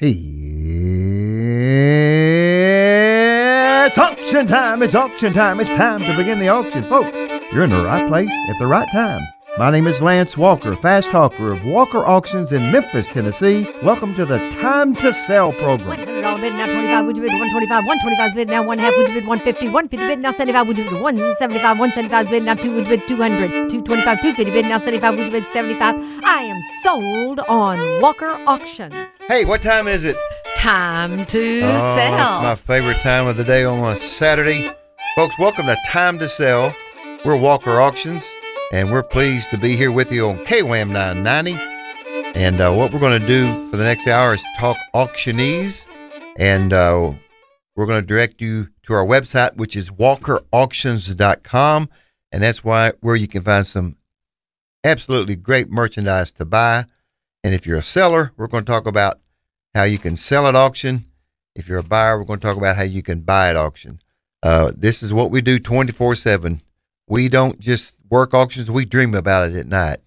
It's auction time! It's auction time! It's time to begin the auction, folks. You're in the right place at the right time. My name is Lance Walker, fast talker of Walker Auctions in Memphis, Tennessee. Welcome to the Time to Sell program. $100 bid now 25 would you bid 125 125 bid now one half would you bid 150 150 bid now 75 would you bid 175 175 bid now 2 would you bid 200 225 250 bid now 75 would you bid 75 I am sold on Walker Auctions Hey, what time is it? time to Oh, sell It's my favorite time of the day on a Saturday. Folks, welcome to Time to Sell. We're Walker Auctions, and we're pleased to be here with you on KWAM 990. And uh, what we're going to do for the next hour is talk auctionees, and uh, we're going to direct you to our website, which is walkerauctions.com, and that's why where you can find some absolutely great merchandise to buy. And if you're a seller, we're going to talk about how you can sell at auction. If you're a buyer, we're going to talk about how you can buy at auction. Uh, this is what we do 24 7. We don't just work auctions, we dream about it at night.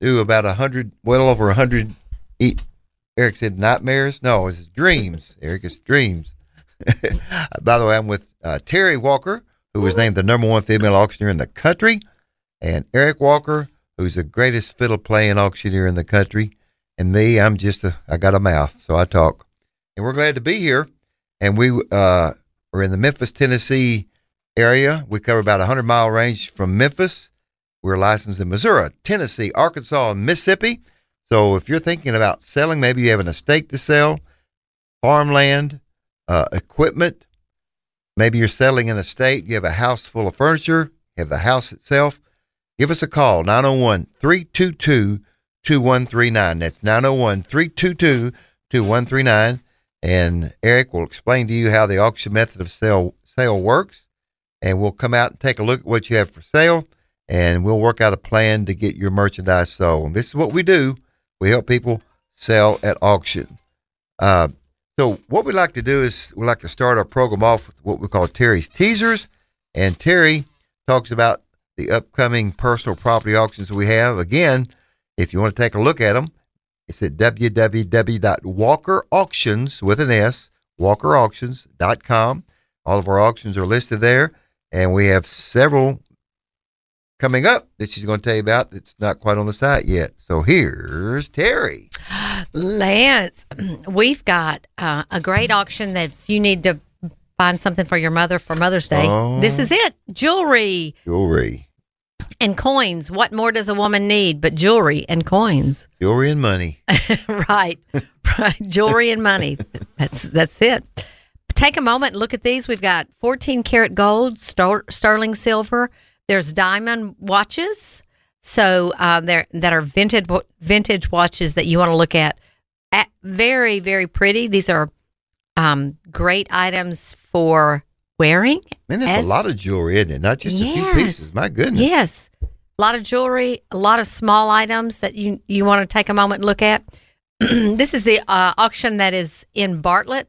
Do about a 100, well over a 100. Eric said nightmares? No, it's dreams. Eric, it's dreams. By the way, I'm with uh, Terry Walker, who was named the number one female auctioneer in the country, and Eric Walker, who's the greatest fiddle playing auctioneer in the country. And me, I'm just a, I got a mouth, so I talk. And we're glad to be here. And we uh, are in the Memphis, Tennessee area. We cover about a 100 mile range from Memphis. We're licensed in Missouri, Tennessee, Arkansas, and Mississippi. So if you're thinking about selling, maybe you have an estate to sell, farmland, uh, equipment, maybe you're selling an estate, you have a house full of furniture, you have the house itself, give us a call, 901 322 2139. That's 901 322 2139. And Eric will explain to you how the auction method of sale, sale works. And we'll come out and take a look at what you have for sale. And we'll work out a plan to get your merchandise sold. This is what we do. We help people sell at auction. Uh, so what we like to do is we like to start our program off with what we call Terry's teasers, and Terry talks about the upcoming personal property auctions we have. Again, if you want to take a look at them, it's at www.walkerauctions with an S, walkerauctions.com. All of our auctions are listed there, and we have several coming up that she's going to tell you about that's not quite on the site yet. So here's Terry. Lance we've got uh, a great auction that if you need to find something for your mother for Mother's Day Oh. this is it jewelry Jewelry, and coins what more does a woman need but jewelry and coins jewelry and money. right, right. Jewelry and money. That's that's it. Take a moment and look at these. We've got 14 karat gold, star, sterling silver. There's diamond watches. So uh, there that are vintage vintage watches that you want to look at. at. Very very pretty. These are um, great items for wearing. Man, that's as- a lot of jewelry, isn't it? Not just a few pieces. My goodness. Yes. A lot of jewelry, a lot of small items that you, you want to take a moment and look at. this is the uh, auction that is in Bartlett.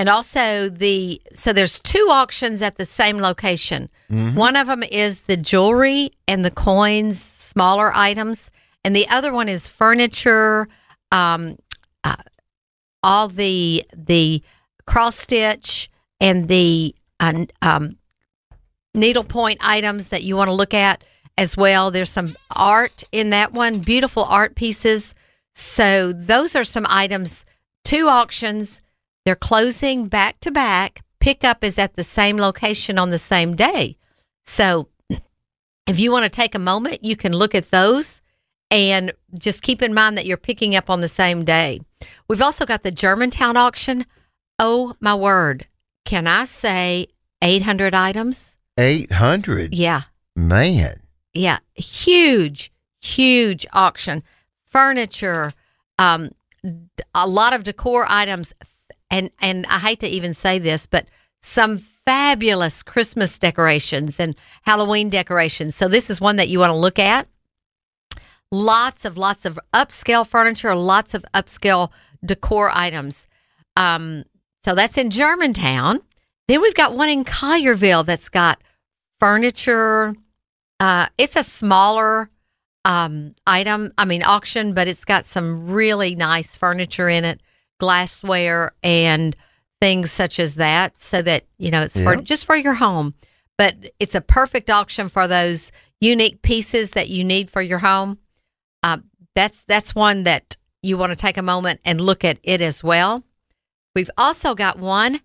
And also the so there's two auctions at the same location. One of them is the jewelry and the coins, smaller items, and the other one is furniture, um, uh, all the the cross stitch and the uh, um, needlepoint items that you want to look at as well. There's some art in that one, beautiful art pieces. So those are some items. Two auctions. They're closing back to back. Pickup is at the same location on the same day. So if you want to take a moment, you can look at those and just keep in mind that you're picking up on the same day. We've also got the Germantown auction. Oh my word. Can I say 800 items? 800. Yeah. Man. Yeah. Huge, huge auction. Furniture, um, a lot of decor items. And, and I hate to even say this, but some fabulous Christmas decorations and Halloween decorations. So this is one that you want to look at. Lots of lots of upscale furniture, lots of upscale decor items. Um, so that's in Germantown. Then we've got one in Collierville that's got furniture. Uh, it's a smaller um, item, I mean auction, but it's got some really nice furniture in it, glassware and things such as that, so that you know it's for just for your home. But it's a perfect auction for those unique pieces that you need for your home. Um, that's that's one that you want to take a moment and look at it as well. We've also got one.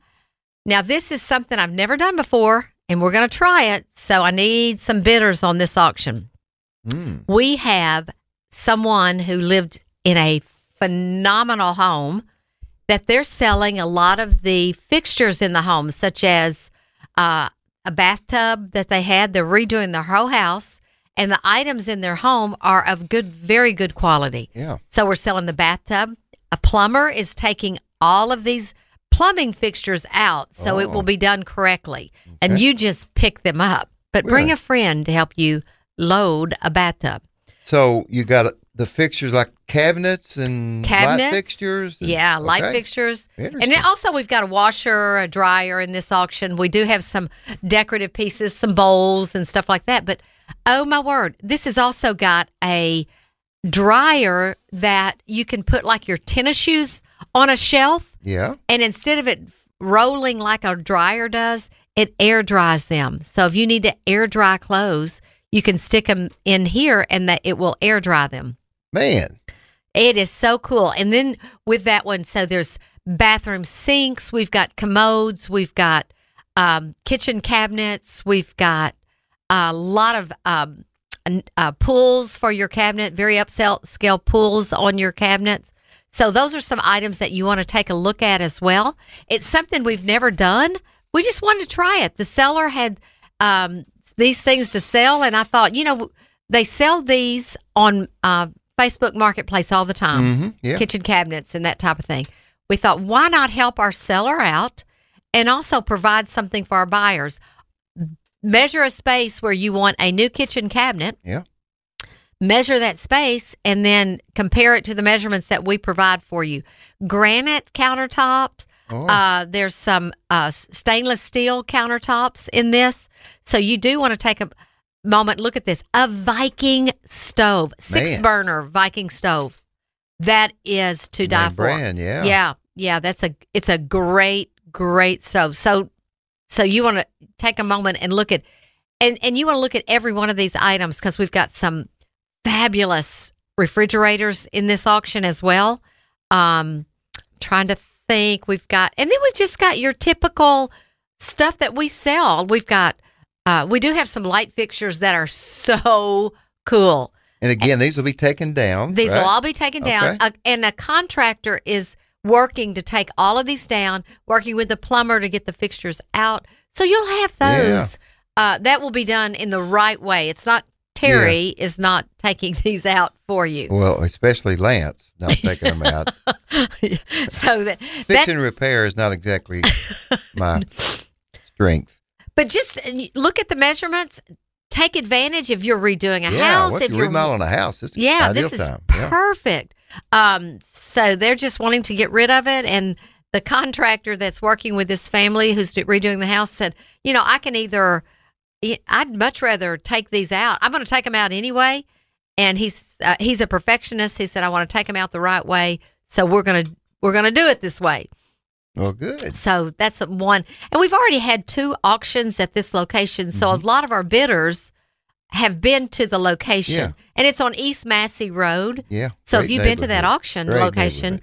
Now this is something I've never done before, and we're going to try it. So I need some bidders on this auction Mm. we have someone who lived in a phenomenal home that they're selling a lot of the fixtures in the home, such as uh, a bathtub that they had. They're redoing their whole house, and the items in their home are of good, very good quality. Yeah. So we're selling the bathtub. A plumber is taking all of these plumbing fixtures out so it Oh. will be done correctly. And you just pick them up. But bring Really? a friend to help you load a bathtub. So you got the fixtures like cabinets and Cabinets? light fixtures. and- Yeah, light okay. fixtures. And then also we've got a washer, a dryer in this auction. We do have some decorative pieces, some bowls and stuff like that. But oh my word, this has also got a dryer that you can put like your tennis shoes on a shelf Yeah. and instead of it rolling like a dryer does, it air dries them. So if you need to air dry clothes, you can stick them in here and that it will air dry them. Man. It is so cool. And then with that one, so there's bathroom sinks, we've got commodes, we've got um, kitchen cabinets, we've got a lot of um, uh, pulls for your cabinet, very upscale scale pulls on your cabinets. So those are some items that you want to take a look at as well. It's something we've never done. We just wanted to try it. The seller had um, these things to sell, and I thought, you know, they sell these on uh, Facebook Marketplace all the time, hmm Yeah. kitchen cabinets and that type of thing. We thought, why not help our seller out and also provide something for our buyers? Measure a space where you want a new kitchen cabinet Yeah. measure that space and then compare it to the measurements that we provide for you. Granite countertops. Oh. Uh, there's some uh, stainless steel countertops in this. So you do want to take a moment. Look at this: a Viking stove, six Man. burner Viking stove. That is to die for. brand, yeah. yeah, yeah. That's a. It's a great, great stove. So, so you want to take a moment and look at, and and you want to look at every one of these items because we've got some fabulous refrigerators in this auction as well. Um, trying to think, we've got, and then we've just got your typical stuff that we sell. We've got, uh, we do have some light fixtures that are so cool. And again, these will be taken down. These right? will all be taken down, Okay. uh, and a contractor is working to take all of these down, working with the plumber to get the fixtures out. So you'll have Yeah. those. Uh, that will be done in the right way. It's not Terry is not taking these out for you. Well, especially Lance not taking them out. so that, Fix that and repair is not exactly my strength. But just uh, look at the measurements. Take advantage if you're redoing a yeah, house. if you're remodeling a house, it's yeah, this is time. Yeah. perfect. Um, so they're just wanting to get rid of it, and the contractor that's working with this family who's redoing the house said, you know, I can either, I'd much rather take these out. I'm going to take them out anyway, and he's uh, he's a perfectionist. He said, I want to take them out the right way, so we're gonna we're gonna do it this way. Well, good. So that's one. And we've already had two auctions at this location. So a lot of our bidders have been to the location. Yeah. And it's on East Massey Road. Yeah. So if you've been to that auction Great location.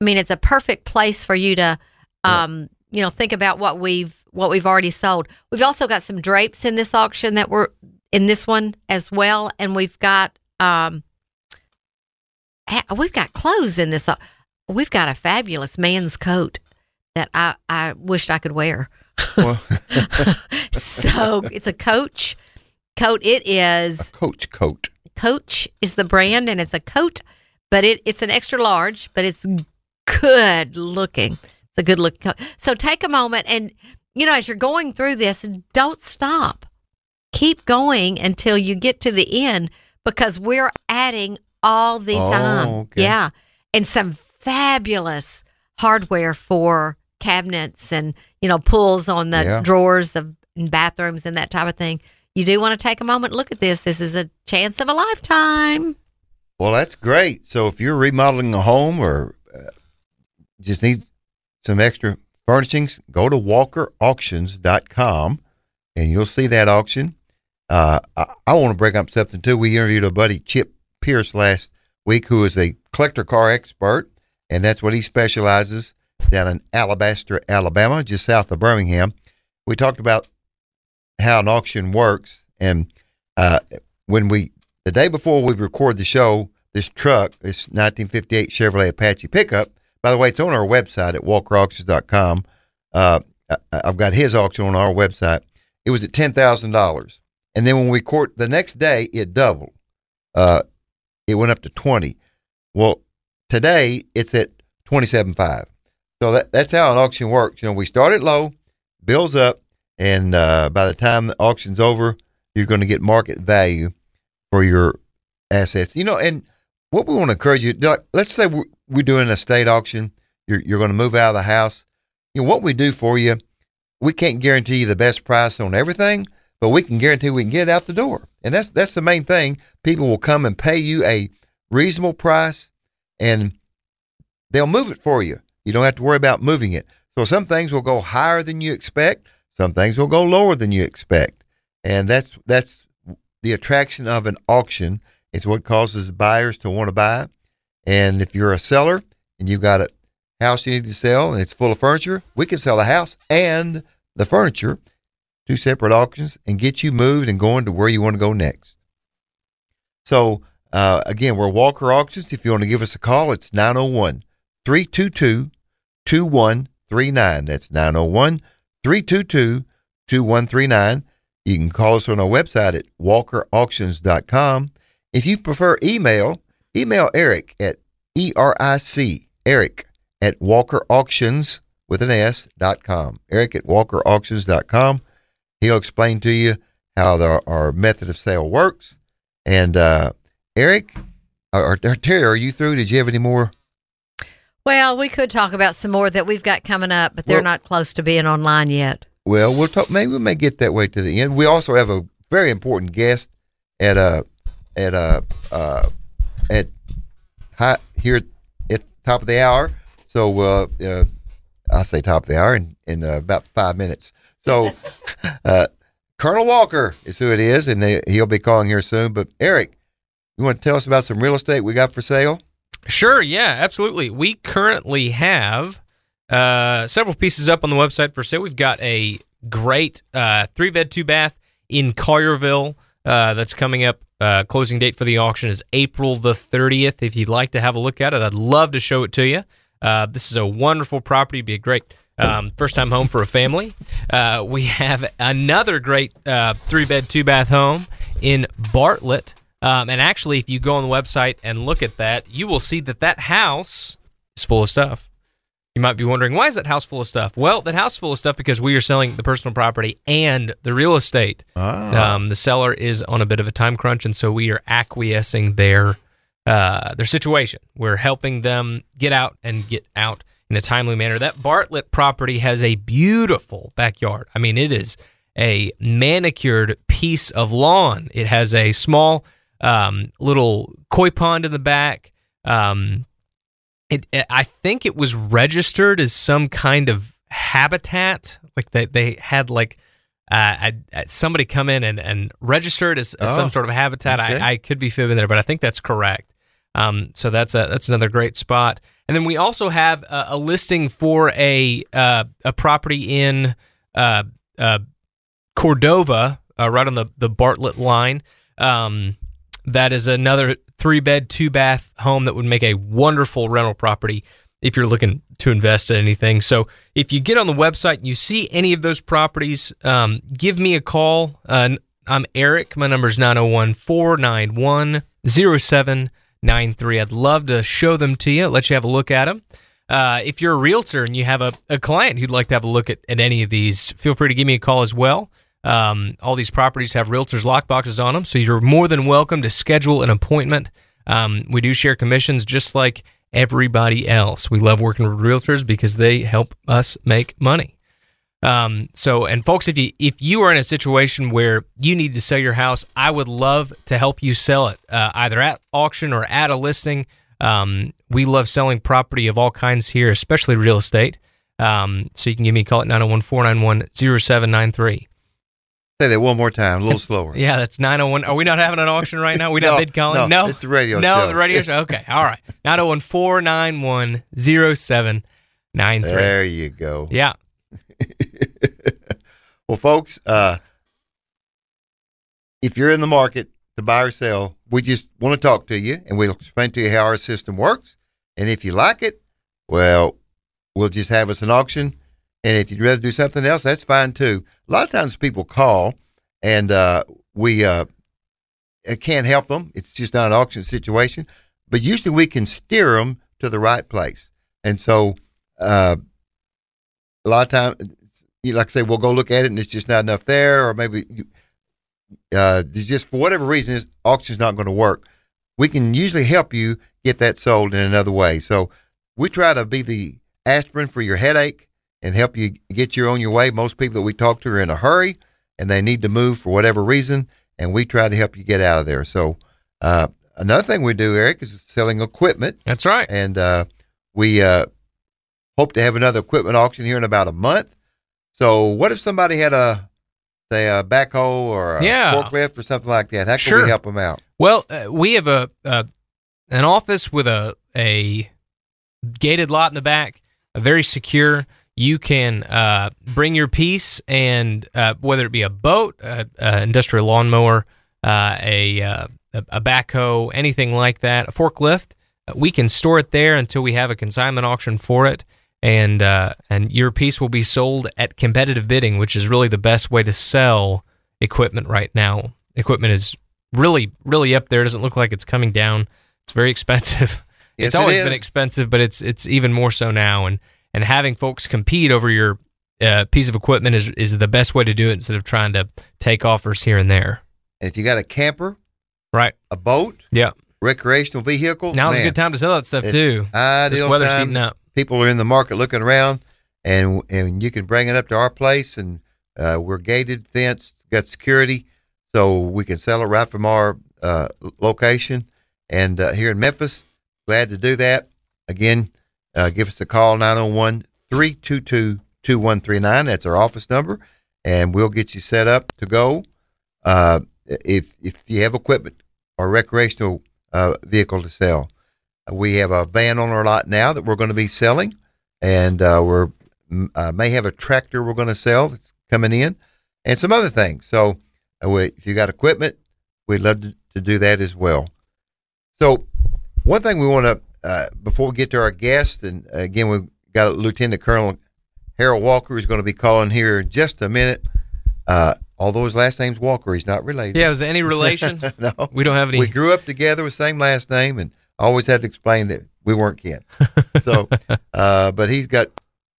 I mean, it's a perfect place for you to, um, you know, think about what we've what we've already sold. We've also got some drapes in this auction that were in this one as well, and we've got um, we've got clothes in this. We've got a fabulous man's coat that I I wished I could wear. Well, so it's a Coach coat. It is coach coat. Coach is the brand, and it's a coat, but it it's an extra large, but it's good looking. It's a good look coat. So take a moment, and you know, as you're going through this, don't stop. Keep going until you get to the end because we're adding all the Oh, time. okay. Yeah, and some fabulous hardware for cabinets and you know pulls on the Yeah. drawers of bathrooms and that type of thing. you do want to take a moment look at this. This is a chance of a lifetime. Well, that's great. So if you're remodeling a home or uh, just need some extra furnishings, go to walkerauctions.com and you'll see that auction. Uh, I, I want to bring up something too. We interviewed a buddy, Chip Pierce, last week, who is a collector car expert, and that's what he specializes down in Alabaster, Alabama, just south of Birmingham. We talked about how an auction works, and uh, when we the day before we record the show, this truck, this 1958 Chevrolet Apache pickup. By the way, it's on our website at walkerauctions.com. Uh, I've got his auction on our website. It was at ten thousand dollars, and then when we court the next day, it doubled. Uh, it went up to twenty. Well, today it's at twenty seven five. So that that's how an auction works. You know, we start it low, builds up, and uh, by the time the auction's over, you're going to get market value for your assets. You know, and what we want to encourage you, like, let's say we're, we're doing a state auction, you're, you're going to move out of the house. You know, what we do for you, we can't guarantee you the best price on everything, but we can guarantee we can get it out the door. And that's, that's the main thing. People will come and pay you a reasonable price and they'll move it for you. You don't have to worry about moving it. So some things will go higher than you expect. Some things will go lower than you expect. And that's, that's the attraction of an auction it's what causes buyers to want to buy. And if you're a seller and you've got a house you need to sell and it's full of furniture, we can sell the house and the furniture, two separate auctions, and get you moved and going to where you want to go next. So, uh, again, we're Walker Auctions. If you want to give us a call, it's 901 322 2139. That's 901 322 2139. You can call us on our website at walkerauctions.com. If you prefer email, email Eric at E-R-I-C, Eric at Walker Auctions with an S dot com. Eric at Walker Auctions dot com. He'll explain to you how the, our method of sale works. And uh, Eric, or, or Terry, are you through? Did you have any more? Well, we could talk about some more that we've got coming up, but they're Well- not close to being online yet. Well, we'll talk. Maybe we may get that way to the end. We also have a very important guest at a at a uh at high, here at top of the hour. So uh, uh I'll say top of the hour in in uh, about five minutes. So uh, Colonel Walker is who it is, and they, he'll be calling here soon. But Eric, you want to tell us about some real estate we got for sale? Sure, yeah, absolutely. We currently have uh, several pieces up on the website for sale. We've got a great uh, three bed, two bath in Collierville uh, that's coming up. Uh, closing date for the auction is April the 30th. If you'd like to have a look at it, I'd love to show it to you. Uh, this is a wonderful property. It'd be a great um, first time home for a family. Uh, we have another great three bed, two bath home in Bartlett. Um, and actually, if you go on the website and look at that, you will see that that house is full of stuff. You might be wondering, why is that house full of stuff? Well, that house full of stuff because we are selling the personal property and the real estate. Ah. Um, the seller is on a bit of a time crunch, and so we are acquiescing their uh, their situation. We're helping them get out and get out in a timely manner. That Bartlett property has a beautiful backyard. I mean, it is a manicured piece of lawn. It has a small um, little koi pond in the back. Um, it, it- I think it was registered as some kind of habitat. Like they, they had like uh, I, I- somebody come in and, and register it as, as Oh, some sort of habitat. okay. I, I could be fibbing there, but I think that's correct. Um, so that's a that's another great spot. And then we also have a, a listing for a uh, a property in uh, uh, Cordova, uh, right on the the Bartlett line. Um, that is another three bed, two bath home that would make a wonderful rental property if you're looking to invest in anything. So if you get on the website and you see any of those properties, um, give me a call. Uh, I'm Eric. My number is 901 491 0793. I'd love to show them to you, let you have a look at them. Uh, if you're a realtor and you have a, a client who'd like to have a look at, at any of these, feel free to give me a call as well. Um, all these properties have realtors lockboxes on them, so you're more than welcome to schedule an appointment. Um, we do share commissions just like everybody else. We love working with realtors because they help us make money. Um, so, and folks, if you if you are in a situation where you need to sell your house, I would love to help you sell it, uh, either at auction or at a listing. Um, we love selling property of all kinds here, especially real estate. Um, so you can give me a call at 901 491 0793. Say that one more time, a little slower. Yeah, that's 901. Are we not having an auction right now? We No, not bid calling? no, it's the radio no, show. the radio show. Okay, all right. 901 491 0793. There you go. Yeah. well, folks, uh, if you're in the market to buy or sell, we just want to talk to you and we'll explain to you how our system works. And if you like it, well, we'll just have us an auction. And if you'd rather do something else, that's fine too. A lot of times people call and uh, we uh, can't help them. It's just not an auction situation. But usually we can steer them to the right place. And so uh, a lot of times, like I say, we'll go look at it and it's just not enough there, or maybe uh, there's just for whatever reason, this auction's not going to work. We can usually help you get that sold in another way. So we try to be the aspirin for your headache and help you get you on your way. Most people that we talk to are in a hurry and they need to move for whatever reason, and we try to help you get out of there. So uh, another thing we do, Eric, is selling equipment That's right. and uh, we uh, hope to have another equipment auction here in about a month. So, what if somebody had a say a backhoe or a Yeah. forklift or something like that? How can Sure. we help them out? Well, uh, we have a, a an office with a a gated lot in the back, a very secure. You can uh, bring your piece, and uh, whether it be a boat, a, a industrial lawnmower, uh, a, uh, a a backhoe, anything like that, a forklift, uh, we can store it there until we have a consignment auction for it, and uh, and your piece will be sold at competitive bidding, which is really the best way to sell equipment right now. Equipment is really really up there. It doesn't look like it's coming down. It's very expensive. Yes, it's always is. been expensive, but it's it's even more so now. And and having folks compete over your uh, piece of equipment is is the best way to do it instead of trying to take offers here and there. And if you got a camper, Right. a boat, Yeah. recreational vehicle, Now's a good time to sell that stuff too. Ideal weather's time. heating up. People are in the market looking around, and and you can bring it up to our place, and uh, we're gated, fenced, got security, so we can sell it right from our uh, location. And uh, here in Memphis, glad to do that. Again, uh, give us a call 901 322 2139. That's our office number, and we'll get you set up to go. Uh, if if you have equipment or recreational uh, vehicle to sell, we have a van on our lot now that we're going to be selling, and uh, mm, uh, may have a tractor we're going to sell that's coming in, and some other things. So, uh, we, if you got equipment, we'd love to, to do that as well. So, one thing we want to uh, before we get to our guest, and again we've got Lieutenant Colonel Harold Walker who's going to be calling here in just a minute. Uh, although his last name's Walker, he's not related. Yeah, is there any relation? no, we don't have any. we grew up together with same last name, and always had to explain that we weren't kin. So, uh, but he's got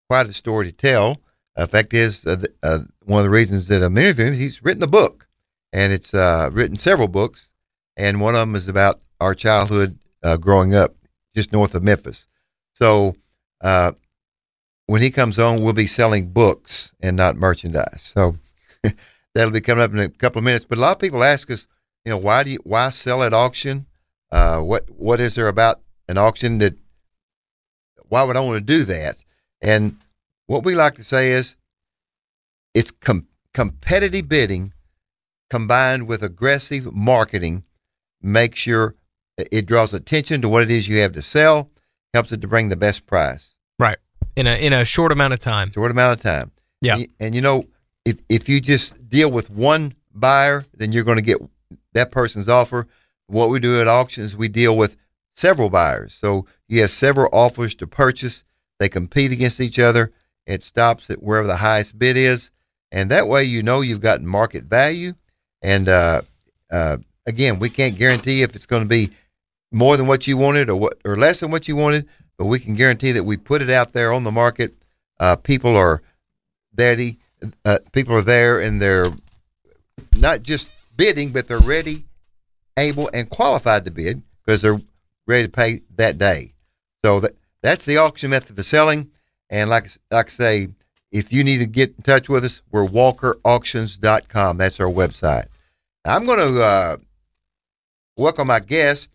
quite a story to tell. Uh, fact is, uh, uh, one of the reasons that I'm interviewing him, he's written a book, and it's uh, written several books, and one of them is about our childhood uh, growing up just north of Memphis. So, uh, when he comes on, we'll be selling books and not merchandise. So that'll be coming up in a couple of minutes. But a lot of people ask us, you know, why do you why sell at auction? Uh, what what is there about an auction that why would I want to do that? And what we like to say is it's com- competitive bidding combined with aggressive marketing makes sure it draws attention to what it is you have to sell, helps it to bring the best price, right. In a in a short amount of time. short amount of time. Yeah. And, and you know, if if you just deal with one buyer, then you're going to get that person's offer. What we do at auctions, we deal with several buyers. So you have several offers to purchase. They compete against each other. It stops at wherever the highest bid is, and that way you know you've got market value. And uh, uh, again, we can't guarantee if it's going to be more than what you wanted or what or less than what you wanted, but we can guarantee that we put it out there on the market. Uh, people are ready. Uh, people are there and they're not just bidding, but they're ready, able, and qualified to bid because they're ready to pay that day. So that that's the auction method of selling. And like like I say, if you need to get in touch with us, we're walkerauctions.com. That's our website. I'm going to uh, welcome my guest,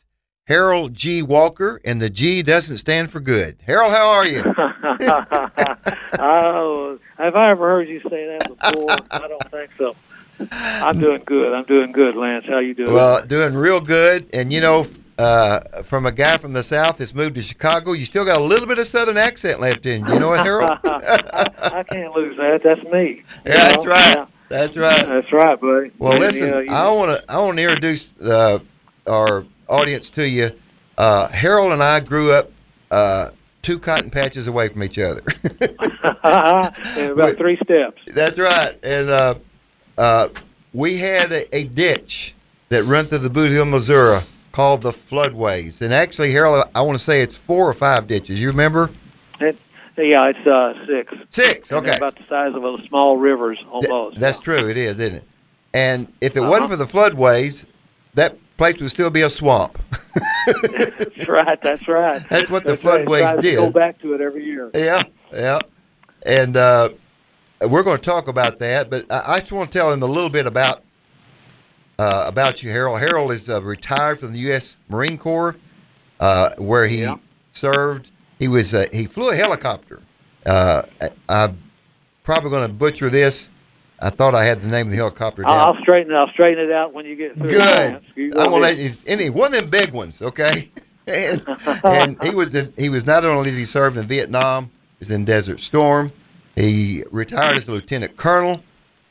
Harold G. Walker, and the G doesn't stand for good. Harold, how are you? oh, have I ever heard you say that before? I don't think so. I'm doing good. I'm doing good, Lance. How you doing? Well, doing real good. And you know, uh, from a guy from the South that's moved to Chicago, you still got a little bit of Southern accent left in you. Know what, Harold? I can't lose that. That's me. Yeah, that's know? right. Yeah. That's right. That's right, buddy. Well, And, listen, you- I want to I want to introduce uh, our audience to you. Uh, Harold and I grew up uh, two cotton patches away from each other. about three steps. That's right. And uh, uh, we had a, a ditch that run through the Bootheel, Missouri, called the Floodways. And actually, Harold, I want to say it's four or five ditches. You remember? It, yeah, it's uh, six. Six. Okay. about the size of a small rivers Th- almost. that's true. It is, isn't it? And if it Uh-huh. wasn't for the floodways, that place would still be a swamp. that's right. That's right. That's what the That's right. floodways Try to did. Go back to it every year. yeah, yeah. And uh, we're going to talk about that, but I, I just want to tell him a little bit about uh, about you, Harold. Harold is uh, retired from the U.S. Marine Corps, uh, where he Yeah. served. He was uh, he flew a helicopter. Uh, I, I'm probably going to butcher this. I thought I had the name of the helicopter down. I'll, straighten. I'll straighten it out when you get through. Good. Lance. You go I'm gonna let you. Any one of them big ones, okay? and, and he was in, he was not only did he serve in Vietnam, he was in Desert Storm. He retired as a lieutenant colonel,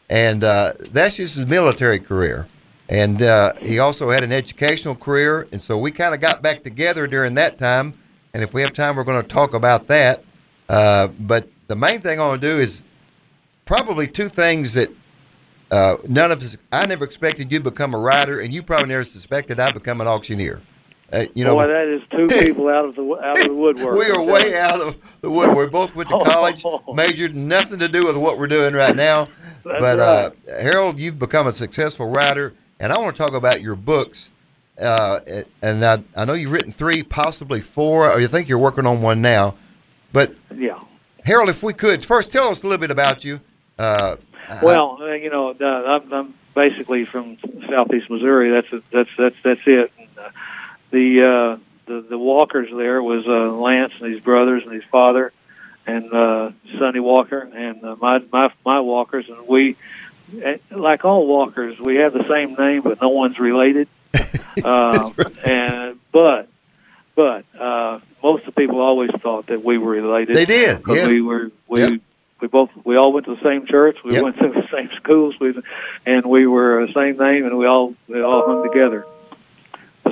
and uh, that's just his military career. And uh, he also had an educational career, and so we kind of got back together during that time. And if we have time, we're going to talk about that. Uh, but the main thing I want to do is probably two things that uh, none of us. I never expected you to become a writer, and you probably never suspected I'd become an auctioneer. Uh, you know, Boy, that is two people out of the out of the woodwork. we are way out of the wood. We both went to college, Oh. majored nothing to do with what we're doing right now. That's but uh, right. Harold, you've become a successful writer, and I want to talk about your books. Uh, and I, I know you've written three, possibly four, or you think you're working on one now. But Yeah. Harold, if we could first tell us a little bit about you. Uh, Well, uh, you know, uh, I'm, I'm basically from southeast Missouri. That's that's that's that's it. And, uh, the uh, the the Walkers there was uh, Lance and his brothers and his father, and uh, Sonny Walker and uh, my my my Walkers, and we, eh, like all Walkers, we have the same name, but no one's related. uh, and but but uh, most of the people always thought that we were related. they did. Yes. we were we Yep. We both we all went to the same church. We Yep. went to the same schools. We and we were the same name, and we all we all hung together.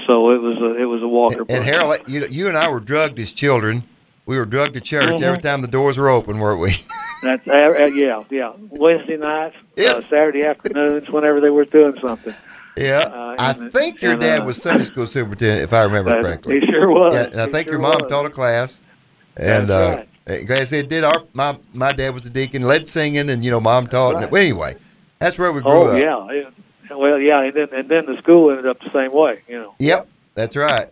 So it was a it was a Walker. And, and. Harold, you, you and I were drugged as children. We were drugged to church Mhm. every time the doors were open, weren't we? that's uh, uh, yeah yeah Wednesday nights, uh, Saturday afternoons, whenever they were doing something. yeah. Uh, I think your dad uh, was Sunday school superintendent, if I remember Uh, correctly. he sure was. Yeah, and I He think sure your mom was. taught a class. And That's uh, as it did, our my my dad was a deacon, led singing, and you know, mom taught. right. And, anyway, that's where we grew Oh up. yeah, yeah. Well, yeah, and then and then the school ended up the same way. You know. Yep, that's right.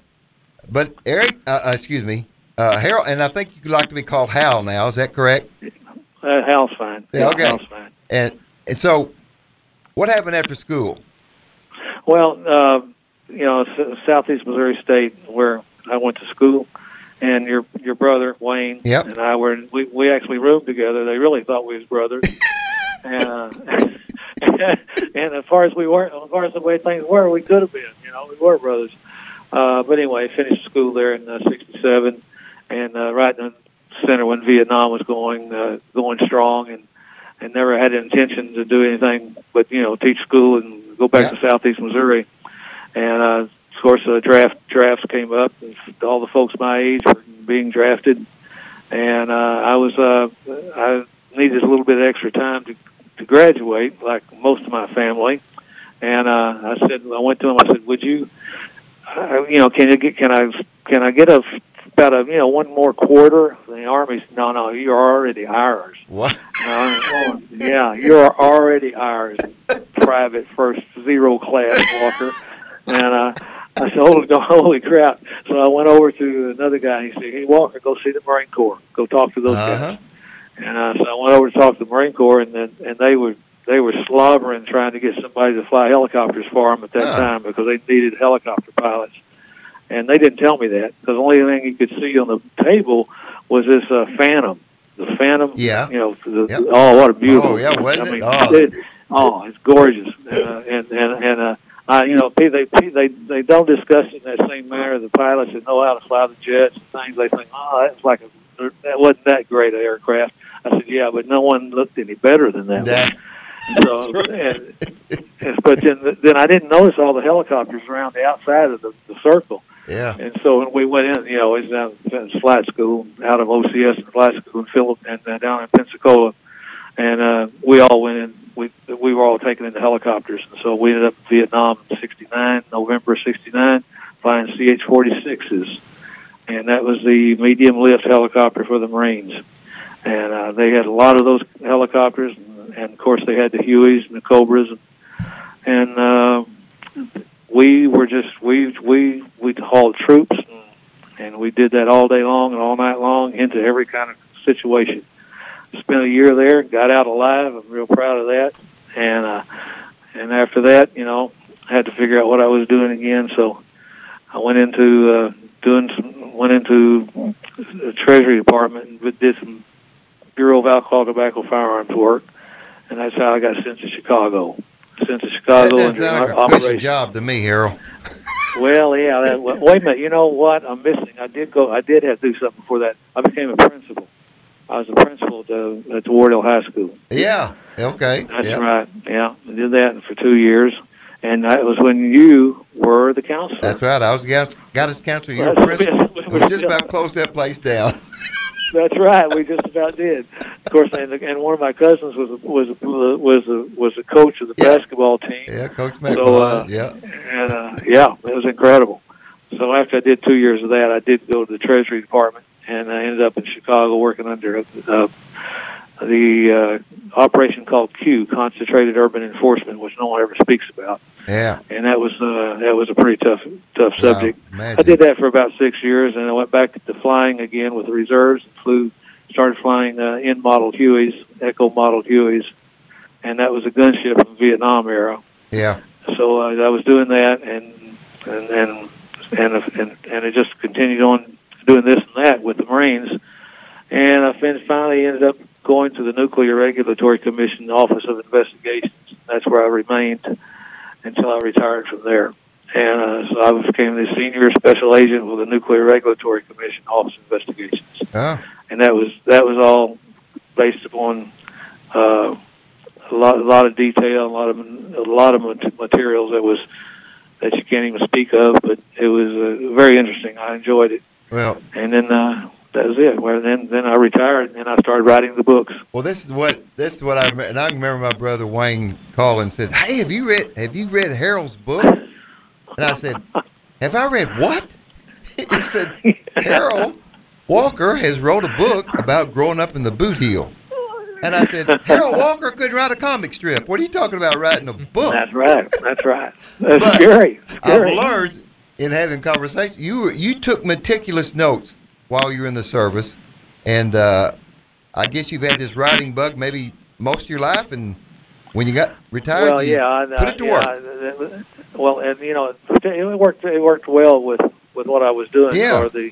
But Eric, uh, uh, excuse me, uh, Harold, and I think you like to be called Hal now. Is that correct? Uh, Hal's fine. Yeah, okay. Hal's fine. And and so, what happened after school? Well, uh, you know, Southeast Missouri State, where I went to school, and your your brother Wayne Yep. and I were we we actually roomed together. They really thought we was brothers, and uh, and as far as we weren't, as far as the way things were, we could have been. You know, we were brothers. Uh, but anyway, finished school there in uh, '67, and uh, right in the center when Vietnam was going uh, going strong, and and never had an intention to do anything but you know teach school and go back to Southeast Missouri. And uh, course, uh, draft drafts came up. And all the folks my age were being drafted, and uh, I was uh, I needed a little bit of extra time to to graduate, like most of my family. And uh, I said, I went to him. I said, "Would you, uh, you know, can you get can I can I get a about a you know one more quarter?" The Army said, "No, no, you're already ours." What? Uh, oh, yeah, you're already ours, private first zero class Walker. And uh, I said, holy, holy crap. So I went over to another guy. He said, hey, Walker, go see the Marine Corps. Go talk to those Uh-huh. guys. And uh, so I went over to talk to the Marine Corps, and then and they were they were slobbering trying to get somebody to fly helicopters for them at that Huh. time because they needed helicopter pilots. And they didn't tell me that because the only thing you could see on the table was this uh, Phantom, the Phantom. Yeah. You know, the, Yep. oh, what a beautiful! Oh, yeah, I it? Oh. it- oh, it's gorgeous, uh, and and and uh, uh, you know, they they they they don't discuss it in that same manner. The pilots that know how to fly the jets and things, they think, oh, that's like a that wasn't that great an aircraft. I said, yeah, but no one looked any better than that. That- So, and, and, but then then I didn't notice all the helicopters around the outside of the, the circle. yeah. And so when we went in, you know, it was down in flight school, out of OCS and flight school in Philip, and uh, down in Pensacola, and uh, we all went in. We we were all taken into helicopters, and so we ended up in Vietnam in '69, November '69, flying CH-46s, and that was the medium lift helicopter for the Marines. And uh, they had a lot of those helicopters, and, and of course they had the Hueys and the Cobras, and, and uh, we were just we we we hauled troops and, and we did that all day long and all night long into every kind of situation. Spent a year there, got out alive. I'm real proud of that. And uh, and after that, you know, I had to figure out what I was doing again. So I went into uh, doing some went into the Treasury Department and did some Bureau of Alcohol, Tobacco, Firearms work, and that's how I got sent to Chicago. Sent to That Chicago doesn't like a job to me, Harold. Well, yeah. That, wait a minute. You know what? I'm missing. I did go. I did have to do something before that. I became a principal. I was a principal at, the, at Wardell High School. Yeah. Okay. That's yeah. right. Yeah, I did that for two years, and that was when you were the counselor. That's right. I was got guidance counselor. You were principal. We just about closed that place down. That's right. We just about did. Of course, and, and one of my cousins was a, was a, was a, was a coach of the Yeah. basketball team. Yeah, Coach So, uh, yeah. and uh, yeah, it was incredible. So after I did two years of that, I did go to the Treasury Department, and I ended up in Chicago working under uh, the uh, operation called CUE, Concentrated Urban Enforcement, which no one ever speaks about, Yeah. and that was uh, that was a pretty tough tough subject. I did that for about six years, and I went back to flying again with the reserves. and Flew, started flying uh, in model Hueys, Echo model Hueys, and that was a gunship from Vietnam era Yeah. so uh, I was doing that, and and and and and, and it just continued on doing this and that with the Marines, and I finally ended up going to the Nuclear Regulatory Commission Office of Investigations. That's where I remained until I retired from there. And uh, so I became the senior special agent with the Nuclear Regulatory Commission Office of Investigations Oh. and that was that was all based upon uh, a lot a lot of detail, a lot of a lot of materials that was that you can't even speak of, but it was uh, very interesting. I enjoyed it, Well, and then uh, that was it. Well, then then I retired and I started writing the books. well, this is what this is what I remember. And I remember my brother Wayne calling and said, "Hey, have you read have you read Harold's book?" And I said, "Have I read what?" he said, "Harold Walker has wrote a book about growing up in the boot heel." And I said, "Harold Walker couldn't write a comic strip. What are you talking about writing a book?" That's right. That's right. That's But scary. I've learned in having conversations. You were, you took meticulous notes while you were in the service, and uh, I guess you've had this writing bug maybe most of your life. And when you got retired, Well, you yeah, put it to yeah, work. Well, and you know, it worked. It worked well with with what I was doing Yeah. for the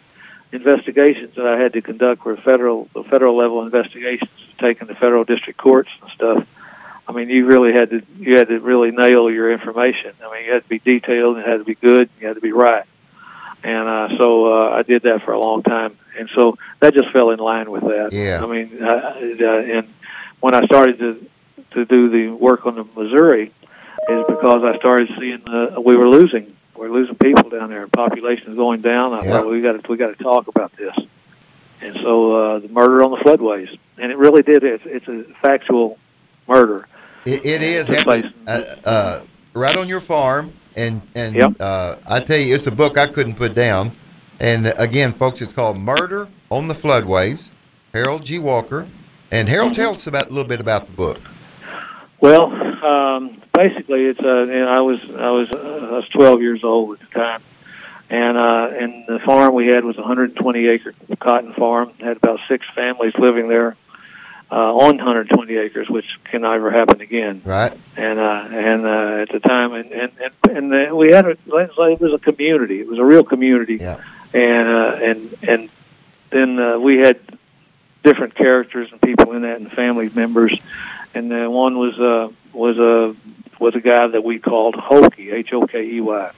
investigations that I had to conduct were federal the federal level investigations taken to federal district courts and stuff. I mean, you really had to you had to really nail your information. I mean, you had to be detailed, it had to be good, you had to be right. And uh, so uh, I did that for a long time, and so that just fell in line with that. Yeah. I mean, uh, uh, and when I started to to do the work on the Missouri, is because I started seeing uh, we were losing we're losing people down there. Population is going down. I Yeah. thought we got to we got to talk about this. And so uh, the murder on the floodways, and it really did. It's, it's a factual murder. It, it is happening, uh, uh, right on your farm, and and Yep. uh, I tell you, it's a book I couldn't put down. And uh, again, folks, it's called Murder on the Floodways. Harold G. Walker, and Harold tell us about a little bit about the book. Well, um, basically, it's uh, and I was I was uh, I was 12 years old at the time, and uh, and the farm we had was a 120 acre cotton farm. Had about six families living there, uh, on 120 acres, which can never happen again. Right. And uh, and uh, at the time, and and and, and we had a, it was a community. It was a real community. Yeah. And uh, and and then uh, we had different characters and people in that, and family members. And then one was uh, was a was a guy that we called Hokey, H O K E Y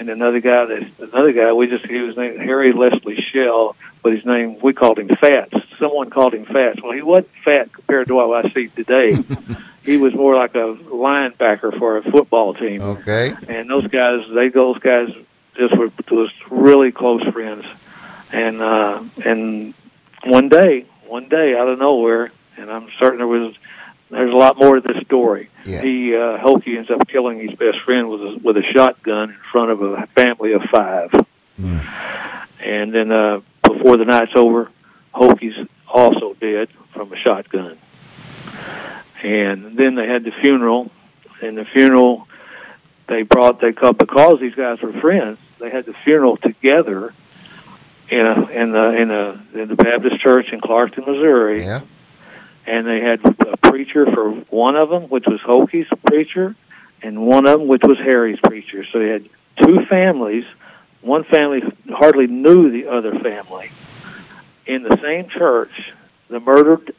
and another guy that another guy we just he was named Harry Leslie Shell, but his name we called him Fats. Someone called him Fats. Well, he wasn't fat compared to what I see today. he was more like a linebacker for a football team. Okay. And those guys, they those guys just were was really close friends. And uh, and one day, one day out of nowhere, and I'm certain there was there's a lot more to this story. Yeah. He uh, Hokey ends up killing his best friend with a, with a shotgun in front of a family of five. Mm. And then uh, before the night's over, Hokey's also dead from a shotgun. And then they had the funeral. And the funeral, they brought they called because these guys were friends. They had the funeral together in a in the in a in the Baptist church in Clarkton, Missouri Yeah. And they had a preacher for one of them, which was Hokey's preacher, and one of them, which was Harry's preacher. So they had two families. One family hardly knew the other family. In the same church, the murdered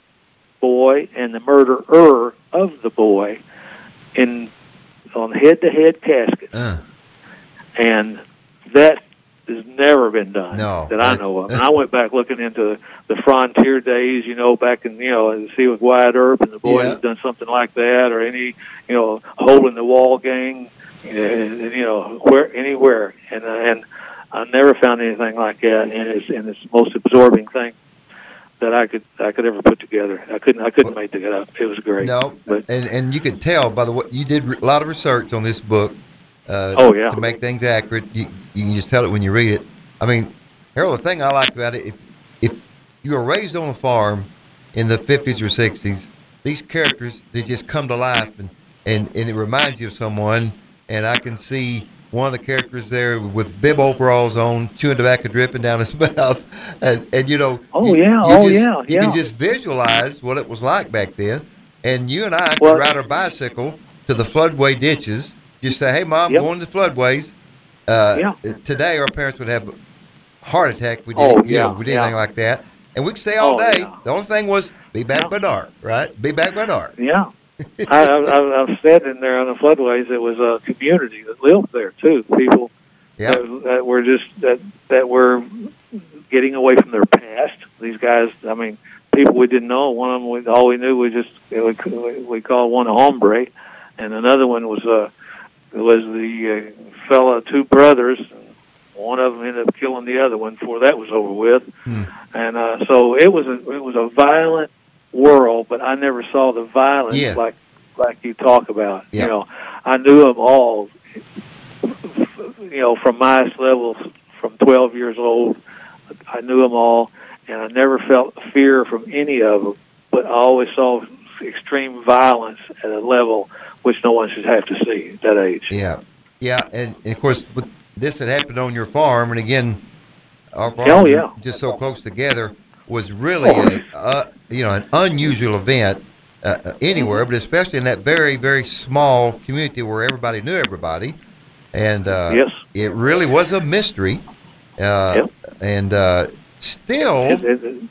boy and the murderer of the boy in on head-to-head caskets, Uh, and that has never been done No, that I know of. And I went back looking into the frontier days, you know, back in you know, and see with Wyatt Earp and the boys Yeah. have done something like that, or any you know, hole in the wall gang, and, and, you know, where anywhere, and uh, and I never found anything like that, and it's and it's the most absorbing thing that I could I could ever put together. I couldn't I couldn't make it up. It was great. no, but and and you could tell by the way you did a lot of research on this book. Uh, Oh, yeah. To make things accurate, you, you can just tell it when you read it. I mean, Harold, the thing I like about it, if if you were raised on a farm in the fifties or sixties, these characters they just come to life, and and and it reminds you of someone. And I can see one of the characters there with bib overalls on, chewing tobacco dripping down his mouth, and and you know. Oh, you- yeah. you Oh, just- yeah. You Yeah. can just visualize what it was like back then. And you and I could ride our bicycle to the floodway ditches. Just say, "Hey, mom, Yep. going to the floodways." Uh, Yeah. Today, our parents would have a heart attack if we did, Oh, you know, yeah, if we did anything like that, and we could stay all Oh, day. yeah. The only thing was be back Yeah. by dark, right? Be back by dark. Yeah. I, I, I've said in there on the floodways, it was a community that lived there too. People Yeah. that, that were just that that were getting away from their past. These guys, I mean, people we didn't know. One of them, we, all we knew was just we, we called one a hombre, and another one was uh was the uh, fella, two brothers. One of them ended up killing the other one before that was over with, Hmm. and uh, so it was a it was a violent world. But I never saw the violence Yeah. like like you talk about. You know, I knew them all. You know, from my level, from 12 years old, I knew them all, and I never felt fear from any of them. But I always saw extreme violence at a level which no one should have to see at that age. Yeah, yeah, and, and of course, with this had happened on your farm, and again, our farm, Oh, yeah. just so close together, was really a uh, you know an unusual event uh, uh, anywhere, but especially in that very very small community where everybody knew everybody, and uh, Yes. it really was a mystery, uh, Yep. and uh, still It, it, it,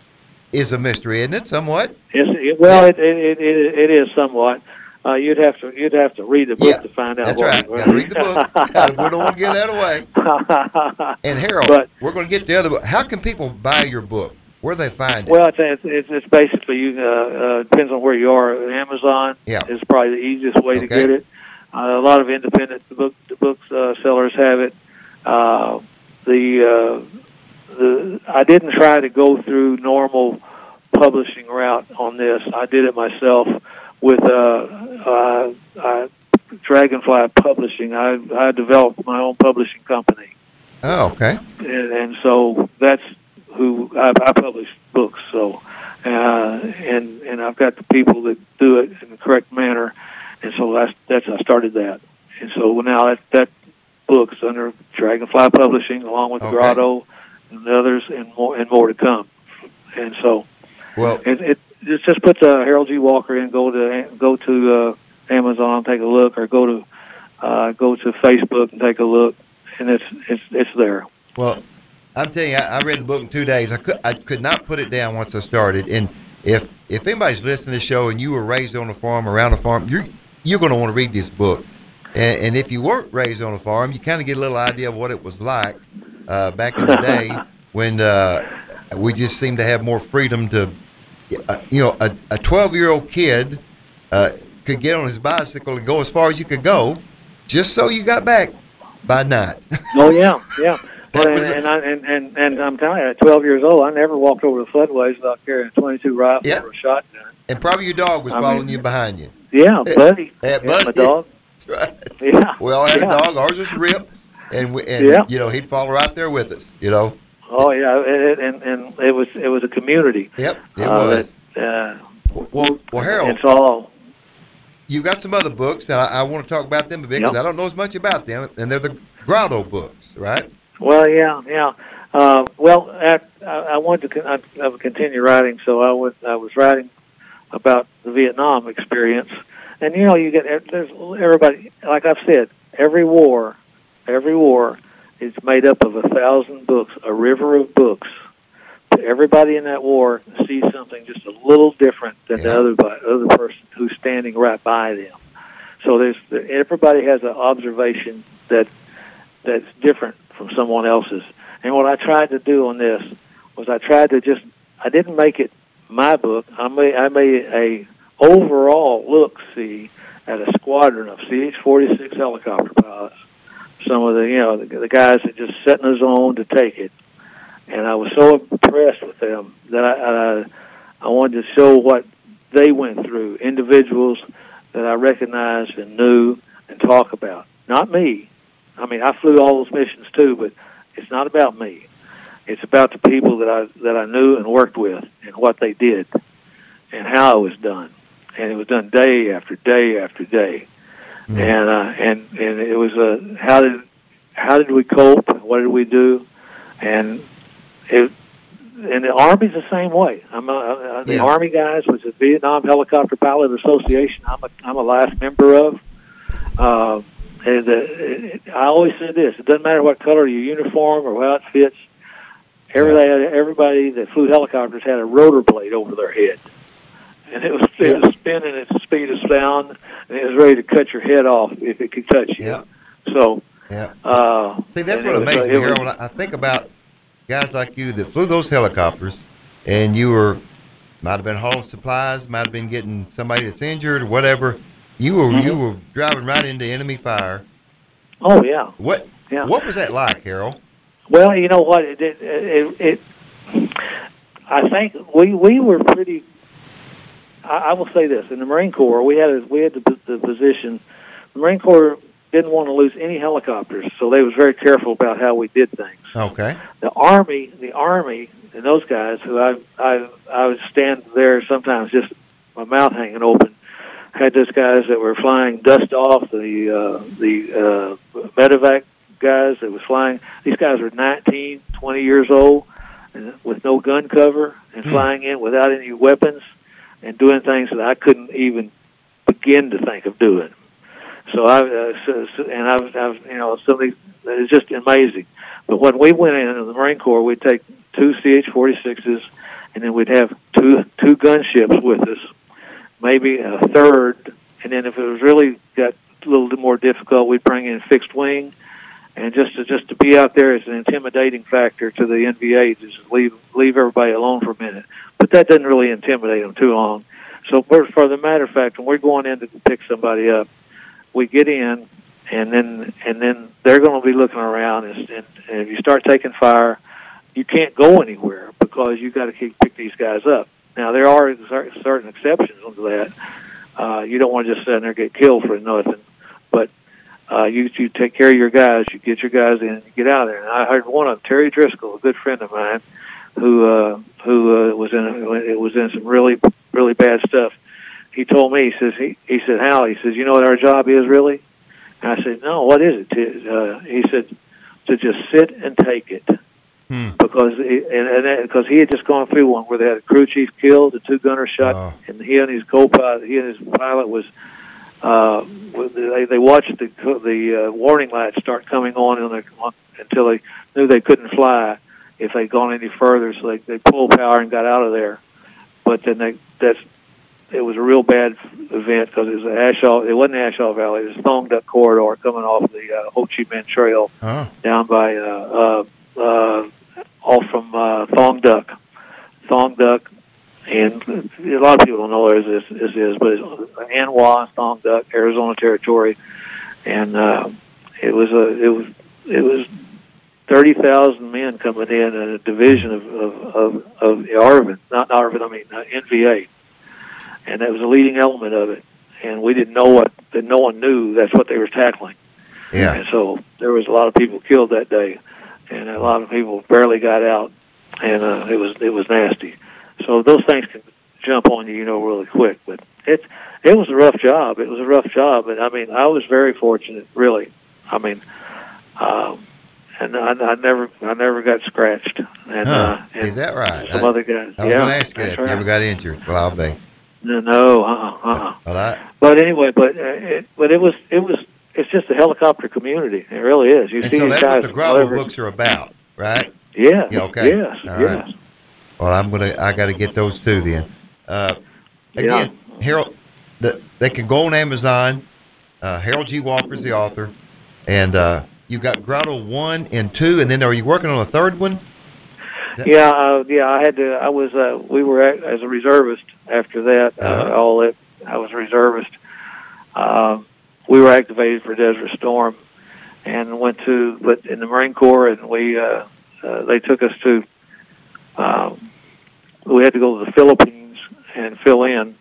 is a mystery, isn't it? Somewhat. it, well, it, it, it, it is somewhat. Uh, you'd have to you'd have to read the book Yeah, to find out. That's what right. Got to read the book. Gotta- we don't want to give that away. And Harold, But- we're going to get the other book. How can people buy your book? Where do they find it? Well, it's it's, it's, basically you. Uh, uh, depends on where you are. Amazon Yeah. is probably the easiest way to get it. Uh, a lot of independent book the books uh, sellers have it. Uh, the uh, the I didn't try to go through normal publishing route on this. I did it myself with uh, uh, uh, Dragonfly Publishing. I I developed my own publishing company oh, okay. and, and so that's who I, I publish books. So, uh, and and I've got the people that do it in the correct manner, and so that's that's I started that, and so now that that book's under Dragonfly Publishing along with Okay. Grotto and others, and more and more to come, and so Well, it, it just just put the Harold G. Walker in. Go to go to uh, Amazon, take a look, or go to uh, go to Facebook and take a look, and it's it's it's there. Well, I'm telling you, I, I read the book in two days. I could I could not put it down once I started. And if if anybody's listening to this show and you were raised on a farm, around a farm, you're you're going to want to read this book. And, and if you weren't raised on a farm, you kind of get a little idea of what it was like uh, back in the day when uh, we just seemed to have more freedom to, uh, you know, a, a 12 year old kid uh, could get on his bicycle and go as far as you could go, just so you got back by night. Oh yeah, yeah. Well, and, and, I, and and and I'm telling you, at 12 years old, I never walked over the floodways without carrying a 22 rifle Yep. or a shotgun. and probably your dog was I following mean- you behind you. Yeah, buddy. Yeah, my Buddy. dog. That's right. Yeah. We all had yeah. a dog. Ours was Rip, and we, and Yeah. you know he'd follow right there with us. You know. Oh yeah, it, and and it was it was a community. Yep, it uh, was. That, uh, Well, well, Harold, it's all you've got some other books, and I, I want to talk about them a bit because Yep. I don't know as much about them, and they're the Grotto books, right? Well, yeah, yeah. Uh, well, at, I, I wanted to con- I, I would continue writing, so I was I was writing about the Vietnam experience, and you know, you get there's everybody. Like I've said, every war, every war is made up of a thousand books, a river of books. Everybody in that war sees something just a little different than Yeah. the other by, other person who's standing right by them. So there's everybody has an observation that that's different from someone else's. And what I tried to do on this was I tried to just I didn't make it my book. I made I made a overall look see at a squadron of CH forty six helicopter pilots. Some of the you know the, the guys that just set in the zone to take it, and I was so impressed with them that I I, I wanted to show what they went through. Individuals that I recognized and knew and talk about. Not me. I mean, I flew all those missions too, but it's not about me. It's about the people that I that I knew and worked with and what they did and how it was done. And it was done day after day after day. And uh, and and it was a how did how did we cope? What did we do? And it and the Army's the same way. I'm a, uh, the Yeah. Army guys, was is Vietnam Helicopter Pilot Association. I'm a I'm a last member of. Uh, and uh, it, I always say this: it doesn't matter what color your uniform or how it fits. Everybody, everybody that flew helicopters had a rotor blade over their head, and it was it was spinning at the speed of sound, and it was ready to cut your head off if it could touch you. Yeah. So, Yeah. uh, See, that's what amazes me, Harold. I think about guys like you that flew those helicopters, and you were might have been hauling supplies, might have been getting somebody that's injured or whatever. You were you Mhm. were driving right into enemy fire. Oh yeah. What Yeah. what was that like, Harold? Well, you know what? It, it, it, it I think we we were pretty. I, I will say this: in the Marine Corps, we had a, we had the, the position. The Marine Corps didn't want to lose any helicopters, so they was very careful about how we did things. Okay. The Army, the Army, and those guys who I I I would stand there sometimes just my mouth hanging open. Had those guys that were flying dust off the uh, the uh, medevac guys that was flying. These guys were 19, 20 years old, and with no gun cover, and flying in without any weapons, and doing things that I couldn't even begin to think of doing. So I, uh, so, so, and I've, I was, you know, something that is just amazing. But when we went in in the Marine Corps, we'd take two CH-46s, and then we'd have two two gunships with us, maybe a third, and then if it was really got a little bit more difficult, we'd bring in fixed wing, and just to just to be out there is an intimidating factor to the NVA. Just leave leave everybody alone for a minute, but that doesn't really intimidate them too long. So, for the matter of fact, when we're going in to pick somebody up, we get in, and then and then they're going to be looking around, and, and, and if you start taking fire, you can't go anywhere because you got to keep pick these guys up. Now there are certain exceptions to that. Uh, you don't want to just sit there and get killed for nothing, uh, you you take care of your guys. You get your guys in, and you get out of there. And I heard one of them, Terry Driscoll, a good friend of mine, who uh, who uh, was in it was in some really really bad stuff. He told me he says he he said Hal he says you know what our job is really. And I said no what is it? Uh, he said to just sit and take it. Hmm. because he, and, and because he had just gone through one where they had a crew chief killed, the two gunners shot, Oh. and he and his co-pilot, he and his pilot was. Uh, they they watched the the uh, warning lights start coming on, on, their, on until they knew they couldn't fly if they'd gone any further. So they they pulled power and got out of there. But then they that's it was a real bad event because it was a Ashaw. It wasn't A Shau Valley. It was Thuong Duc corridor coming off the uh, Ho Chi Minh Trail Oh. down by uh, uh, uh, off from uh, Thuong Duc, Thuong Duc, and a lot of people don't know where this, this is, but it's Anwa, Thuong Duc, Arizona Territory, and uh, it was a it was it was thirty thousand men coming in in a division of of of, of ARVN, not ARVN, I mean uh, NVA, and that was a leading element of it. And we didn't know what that no one knew that's what they were tackling. Yeah. And so there was a lot of people killed that day, and a lot of people barely got out, and uh, it was it was nasty. So those things can jump on you, you know, really quick. But it it was a rough job. It was a rough job, and I mean, I was very fortunate, really. I mean, um, and I, I never I never got scratched. And, Huh. uh, and Is that right? Some I- other guys. I was yeah, going to ask you that that's if you right. ever got injured. Well, I'll be. No, no, uh, uh, uh. But I, But anyway, but uh, it, but it was it was it's just a helicopter community. It really is. You and see so that's guys. what the gravel books are about, right? Yes. Yeah, okay. Yes. All right. Well, I'm gonna. I got to get those too then. Uh, again, Harold, the, they can go on Amazon. Uh, Harold G. Walker's the author, and uh, you got Grotto one and two, and then are you working on a third one? Yeah, uh, yeah. I had to. I was. Uh, we were at, as a reservist after that. uh Uh-huh. all that. I was a reservist. Um, we were activated for Desert Storm, and went to. But in the Marine Corps, and we. Uh, uh, they took us to. Um, we had to go to the Philippines and fill in,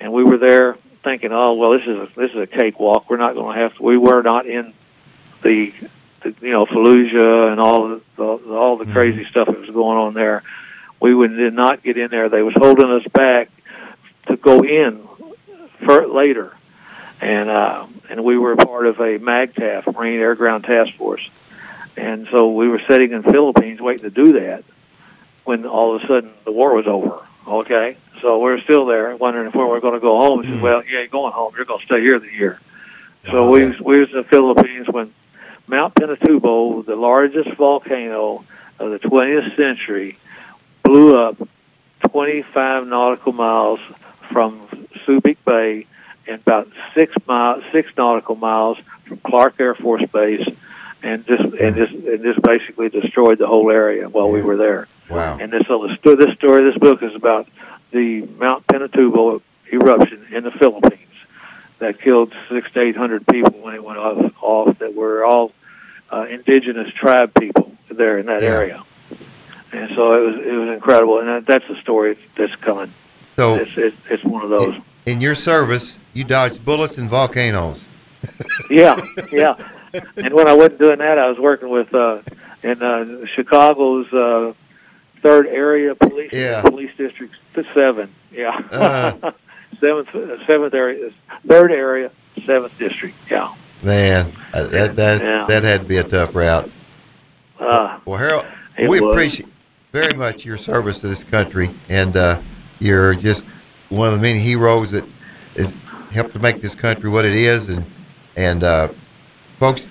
and we were there thinking, "Oh, well, this is a, this is a cakewalk. We're not going to have to." We were not in the, the you know Fallujah and all the, the all the crazy stuff that was going on there. We would, did not get in there. They was holding us back to go in for later, and uh, and we were part of a MAGTF Marine Air Ground Task Force, and so we were sitting in the Philippines waiting to do that when all of a sudden the war was over. Okay, so we're still there wondering if we were going to go home. He said, mm. "Well, you ain't going home. You're going to stay here the year." So we was, we was in the Philippines when Mount Pinatubo, the largest volcano of the 20th century, blew up 25 nautical miles from Subic Bay and about six miles, six nautical miles from Clark Air Force Base, and just and just and just basically destroyed the whole area while we were there. Wow. And this so the this story, this book is about the Mount Pinatubo eruption in the Philippines that killed six to eight hundred people when it went off. Off that were all uh, indigenous tribe people there in that Yeah. area. And so it was it was incredible, and that, that's the story that's coming. So It's it's, it's one of those. in your service, you dodged bullets and volcanoes. yeah, yeah. And when I wasn't doing that, I was working with uh, in uh, Chicago's uh, third area police Yeah. police district seven. Yeah, Uh. seventh seventh area, third area, seventh district. Yeah. Man, uh, that that Yeah. that had to be a tough route. Uh, Well, Harold, we was. appreciate very much your service to this country, and uh, you're just one of the many heroes that has helped to make this country what it is. And and uh, folks,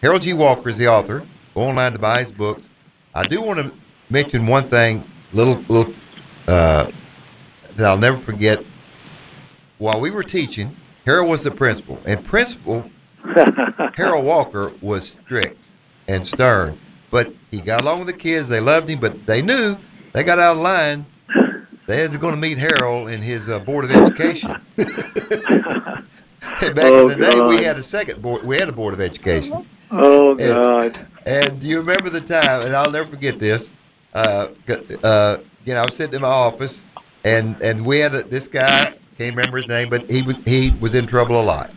Harold G. Walker is the author. Go online to buy his books. I do want to mention one thing, little little uh, that I'll never forget. While we were teaching, Harold was the principal, and principal Harold Walker was strict and stern, but he got along with the kids. They loved him, but they knew they got out of line. They was going to meet Harold in his uh, board of education. And back Oh, in the day, we had a second board. We had a board of education. oh. God. And do you remember the time? And I'll never forget this. Uh, uh, you know, I was sitting in my office, and and we had a, this guy. Can't remember his name, but he was he was in trouble a lot,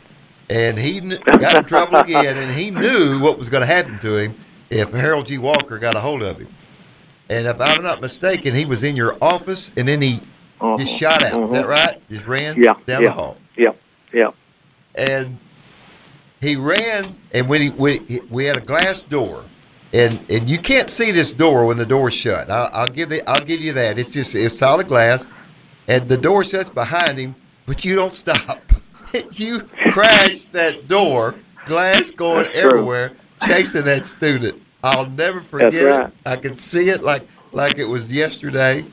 and he kn- got in trouble again, and he knew what was going to happen to him if Harold G. Walker got a hold of him. And if I'm not mistaken, he was in your office, and then he Uh-huh. just shot out. Is that Mhm. right? Just ran Yeah, down yeah. the hall Yeah. Yeah. And he ran and when he we, we had a glass door and and you can't see this door when the door's shut. I'll, I'll give the, I'll give you that. It's just it's solid glass, and the door shuts behind him, but you don't stop. you crash that door, glass going That's true. everywhere, chasing that student. I'll never forget right. it. I can see it like like it was yesterday.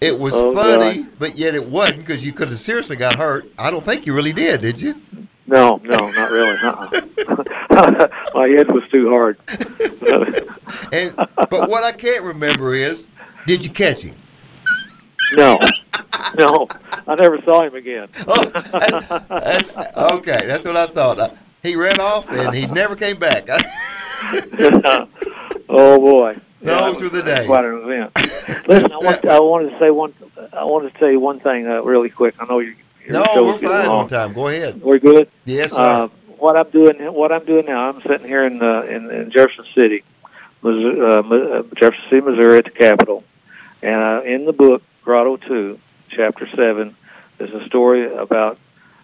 It was Oh, funny, God. but yet it wasn't because you could have seriously got hurt. I don't think you really did, did you? No, no, not really. Uh-uh. My head was too hard. And but what I can't remember is, did you catch him? no, no, I never saw him again. Oh, that's, okay, that's what I thought. Uh, He ran off and he never came back. oh boy, Those that were the days. Quite an event. Listen, I, want, I wanted to say one. I wanted to tell you one thing uh, really quick. I know you. Your no, we're fine long. on time. Go ahead. We're good. Yes, sir. Uh, what I'm doing, what I'm doing now, I'm sitting here in uh, in, in Jefferson City, Missouri, uh, uh, Jefferson City, Missouri, at the Capitol, and uh, in the book Grotto Two, Chapter Seven, there's a story about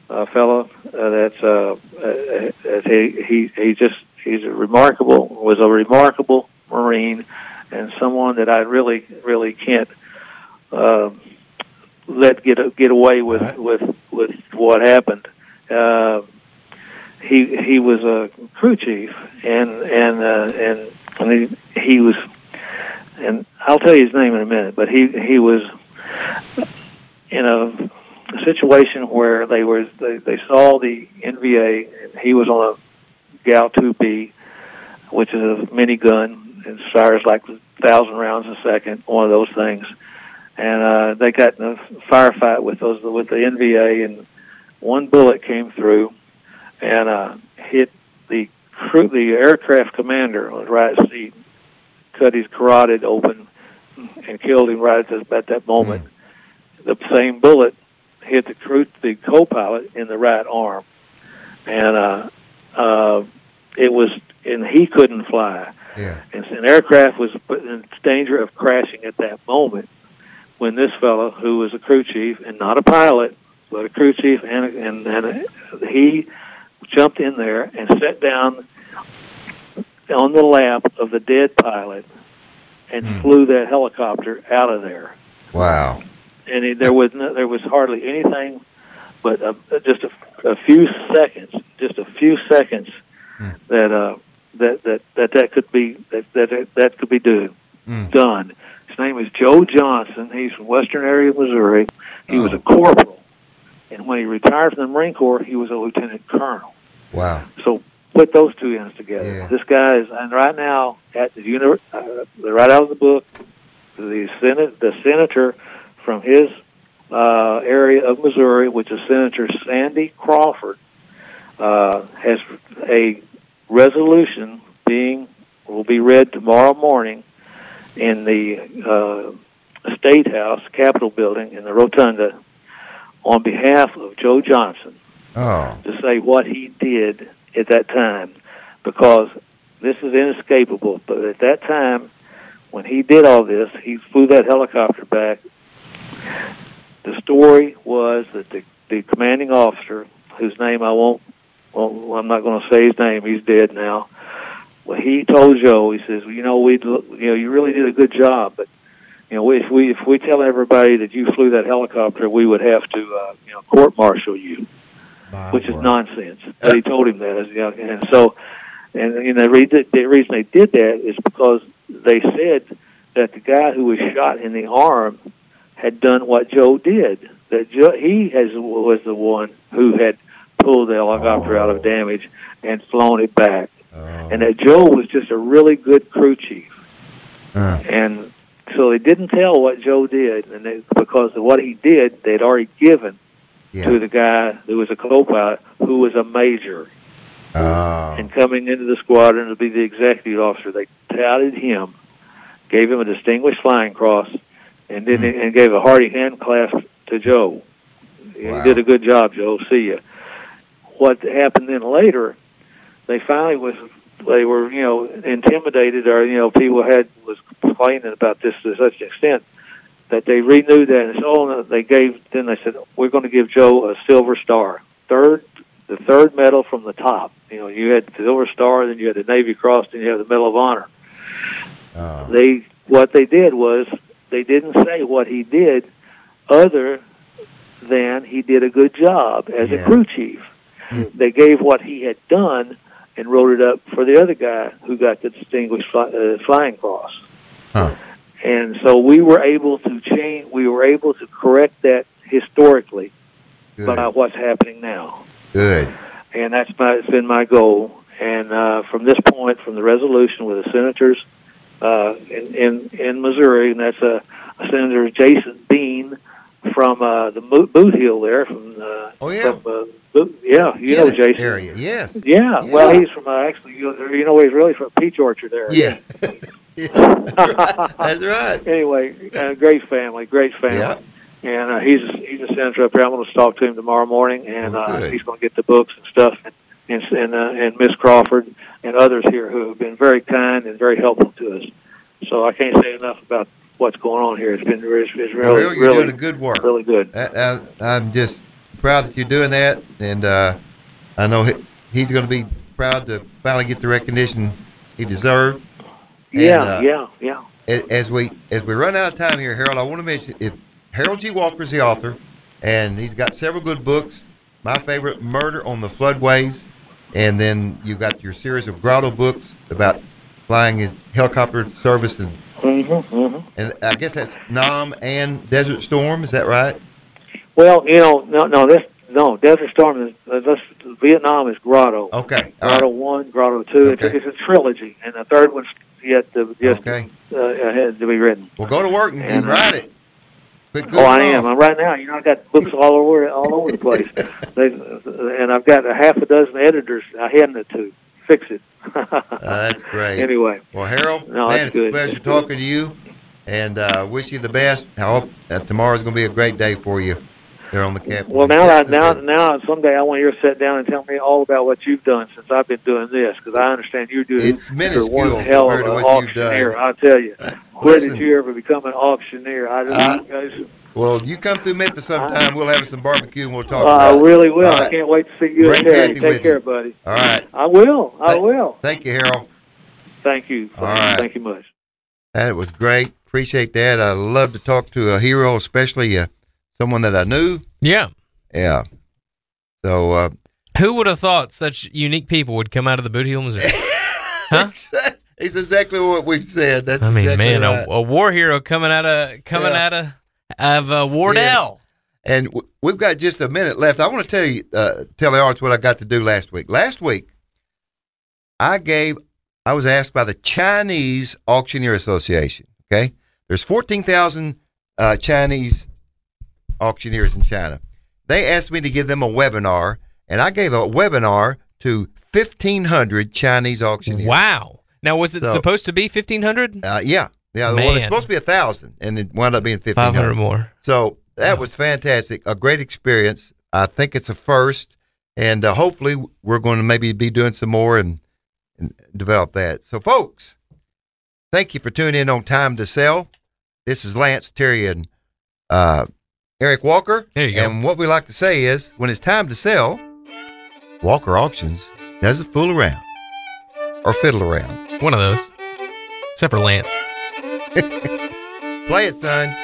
a fellow uh, that's uh, uh, uh, he he he just he's a remarkable was a remarkable Marine, and someone that I really really can't. Uh, let get get away with Right. with with what happened. Uh, he he was a crew chief, and and uh, and and he, he was, and I'll tell you his name in a minute. But he he was in a situation where they were they, they saw the NVA, and he was on a GAU-2B, which is a minigun and fires like a thousand rounds a second, one of those things and uh, they got in a firefight with those with the NVA, and one bullet came through and uh, hit the crew, the aircraft commander on his right seat, cut his carotid open, and killed him right at, the, at that moment. The same bullet hit the crew, the co-pilot in the right arm, and uh, uh, it was, and he couldn't fly yeah. and an aircraft was put in danger of crashing at that moment when this fellow, who was a crew chief and not a pilot, but a crew chief, and and, and he jumped in there and sat down on the lap of the dead pilot and Hmm. flew that helicopter out of there. Wow. And it, there was no, there was hardly anything but a, just a, a few seconds, just a few seconds Hmm. that uh, that that that that could be that that that could be do, Mm. done. His name is Joe Johnson. He's from Western area of Missouri. He was Oh. a corporal, and when he retired from the Marine Corps, he was a lieutenant colonel. Wow. So put those two ends together. Yeah. This guy is, and right now at the uni- uh, right out of the book, the senate, the senator from his uh, area of Missouri, which is Senator Sandy Crawford, uh, has a resolution being will be read tomorrow morning in the uh, State House, Capitol Building, in the Rotunda, on behalf of Joe Johnson Oh. to say what he did at that time because this is inescapable. But at that time, when he did all this, he flew that helicopter back. The story was that the, the commanding officer, whose name I won't, well, I'm not going to say his name. He's dead now. Well, he told Joe, he says, well, you know, we, you know, you really did a good job, but you know, if we if we tell everybody that you flew that helicopter, we would have to, uh, you know, court martial you My which is nonsense. But he told him that, you know, and so, and you know, the reason the reason they did that is because they said that the guy who was shot in the arm had done what Joe did. That Joe, he has was the one who had pulled the helicopter out Oh. of damage and flown it back, Oh. and that Joe was just a really good crew chief Uh, and so they didn't tell what Joe did, and they, because of what he did, they'd already given yeah. to the guy who was a co-pilot, who was a major, Oh. and coming into the squadron to be the executive officer. They touted him, gave him a distinguished flying cross, and then Hmm. and gave a hearty hand clasp to Joe. Wow. You did a good job, Joe. See you. What happened then later? They finally was they were you know intimidated, or you know people had was complaining about this to such an extent that they renewed that and so they gave then they said we're going to give Joe a silver star, third the third medal from the top. You know you had the silver star, then you had the Navy Cross, then you had the Medal of Honor. Oh. They what they did was they didn't say what he did, other than he did a good job as Yeah. a crew chief. They gave what he had done and wrote it up for the other guy who got the distinguished fly, uh, flying cross. Huh. And so we were able to change. We were able to correct that historically Good. by what's happening now Good. and that's my, it's been my goal. And uh, from this point, from the resolution with the senators uh, in, in in Missouri, and that's uh, Senator Jason Bean from uh, the Bootheel there. From uh, Oh, yeah. from, uh, Boot, yeah, you know Kennett Jason. area. Yes. Yeah, Yeah. well, he's from uh, actually, you know, you know, he's really from Peach Orchard area. Yeah. Yeah. That's right. anyway, uh, great family, great family. Yeah. And uh, he's a, he's a senator up here. I'm going to talk to him tomorrow morning, and Oh, uh, he's going to get the books and stuff, and and and, uh, and Miss Crawford and others here who have been very kind and very helpful to us. So I can't say enough about what's going on here. It's been it's, it's Well, really you're really doing a good work. really good. I, I, I'm just proud that you're doing that, and uh, I know he, he's going to be proud to finally get the recognition he deserved. And, Yeah, uh, yeah, yeah. As we as we run out of time here, Harold, I want to mention if Harold G. Walker is the author, and he's got several good books. My favorite, Murder on the Floodways, and then you've got your series of Grotto books about flying his helicopter service, and, Mm-hmm, mm-hmm. and I guess that's Nam and Desert Storm. Is that right? Well, you know, no, no, this no Desert Storm is uh, this Vietnam is Grotto. Okay. Grotto right. one, Grotto two. It's, Okay. a, it's a trilogy, and the third one's yet to yet Okay. uh, ahead to be written. Well, go to work and, and uh, write it. Oh, I am. I'm right now. You know, I got books all over all over the place. they, and I've got a half a dozen editors. I hand it to fix it. Uh, that's great. anyway, Well, Harold, No, man, it's a good. pleasure That's talking to you, and uh, wish you the best. I hope that tomorrow's going to be a great day for you there on the Capitol. well now I, now now someday I want you to sit down and tell me all about what you've done since I've been doing this because I understand you do. It's you're minuscule one hell of compared an to what you've auctioneer. done. I'll tell you. Where Listen. did you ever become an auctioneer? I Uh, just, I just Well, you come through Memphis sometime. We'll have some barbecue and we'll talk I about it. really will. All I can't wait to see you Bring. Kathy Take with care, you. buddy. All right. I will. I Thank- will. Thank you, Harold. Thank you. All right. Thank you much. That was great. Appreciate that. I love to talk to a hero, especially uh, someone that I knew. Yeah. Yeah. So, uh, Who would have thought such unique people would come out of the Bootheel, Missouri? Huh? it's exactly what we've said. That's I mean, exactly man, right. a, a war hero coming out of coming Yeah. out of of uh, Wardell. And w- we've got just a minute left. I want to tell you, uh, tell the audience what I got to do last week. Last week, I gave, I was asked by the Chinese Auctioneer Association. Okay, there's 14,000 uh, Chinese auctioneers in China. They asked me to give them a webinar, and I gave a webinar to 1,500 Chinese auctioneers. Wow. Now, was it So- supposed to be fifteen hundred? Uh, yeah, yeah. Well, Man. it's supposed to be a thousand, and it wound up being Five hundred 1,500. more. So that was fantastic. A great experience. I think it's a first, and uh, hopefully we're going to maybe be doing some more and, and develop that. So, folks, thank you for tuning in on Time to Sell. This is Lance Terry and uh, Eric Walker. There you go. And what we like to say is, when it's time to sell, Walker Auctions doesn't fool around or fiddle around. One of those. Except for Lance. Play it, son.